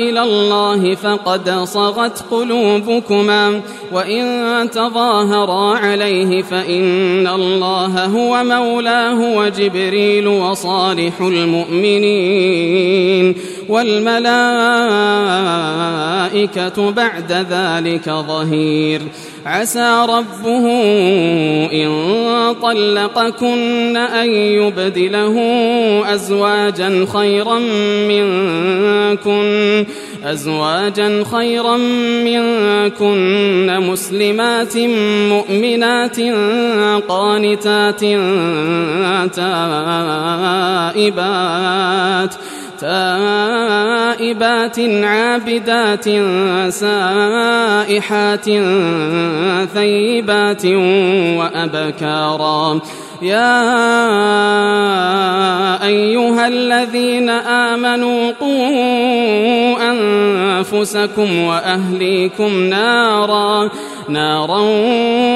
إلى الله فقد صغت قلوبكما وإن تظاهرا عليه فإن الله هو مولاه وجبريل وصالح المؤمنين والملائكة بعد ذلك ظهير. عسى ربه إن طلقكن أن يبدله أزواجا خيرا منكن أزواجا خيرا منكن مسلمات مؤمنات قانتات تائبات تائبات عابدات سائحات ثيبات وأبكارا يا أيها الذين آمنوا قوا أنفسكم وأهليكم نارا نارا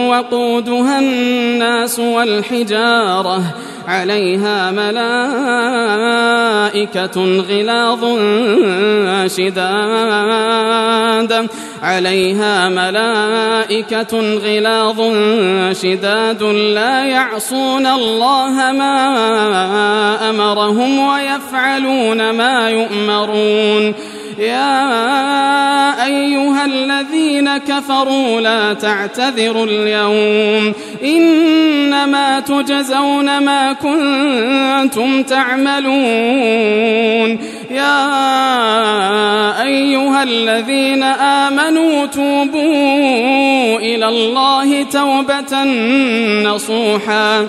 وقودها الناس والحجارة. عليها ملائكة غلاظ شداد. عليها ملائكة غلاظ شداد. لا يعصون الله ما أمرهم ويفعلون ما يؤمرون. يا أيها الذين كفروا لا تعتذروا اليوم. إنما تجزون ما كنتم تعملون. يا أيها الذين آمنوا توبوا إلى الله توبة نصوحا.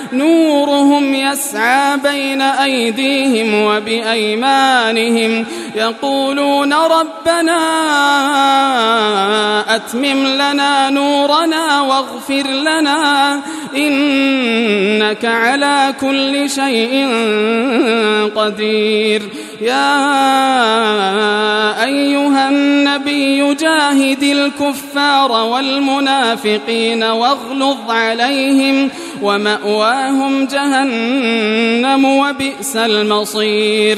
نورهم يسعى بين أيديهم وبأيمانهم يقولون ربنا أتمم لنا نورنا واغفر لنا إنك على كل شيء قدير. يا أيها النبي جاهد الكفار والمنافقين واغلظ عليهم ومأواهم جهنم وبئس المصير.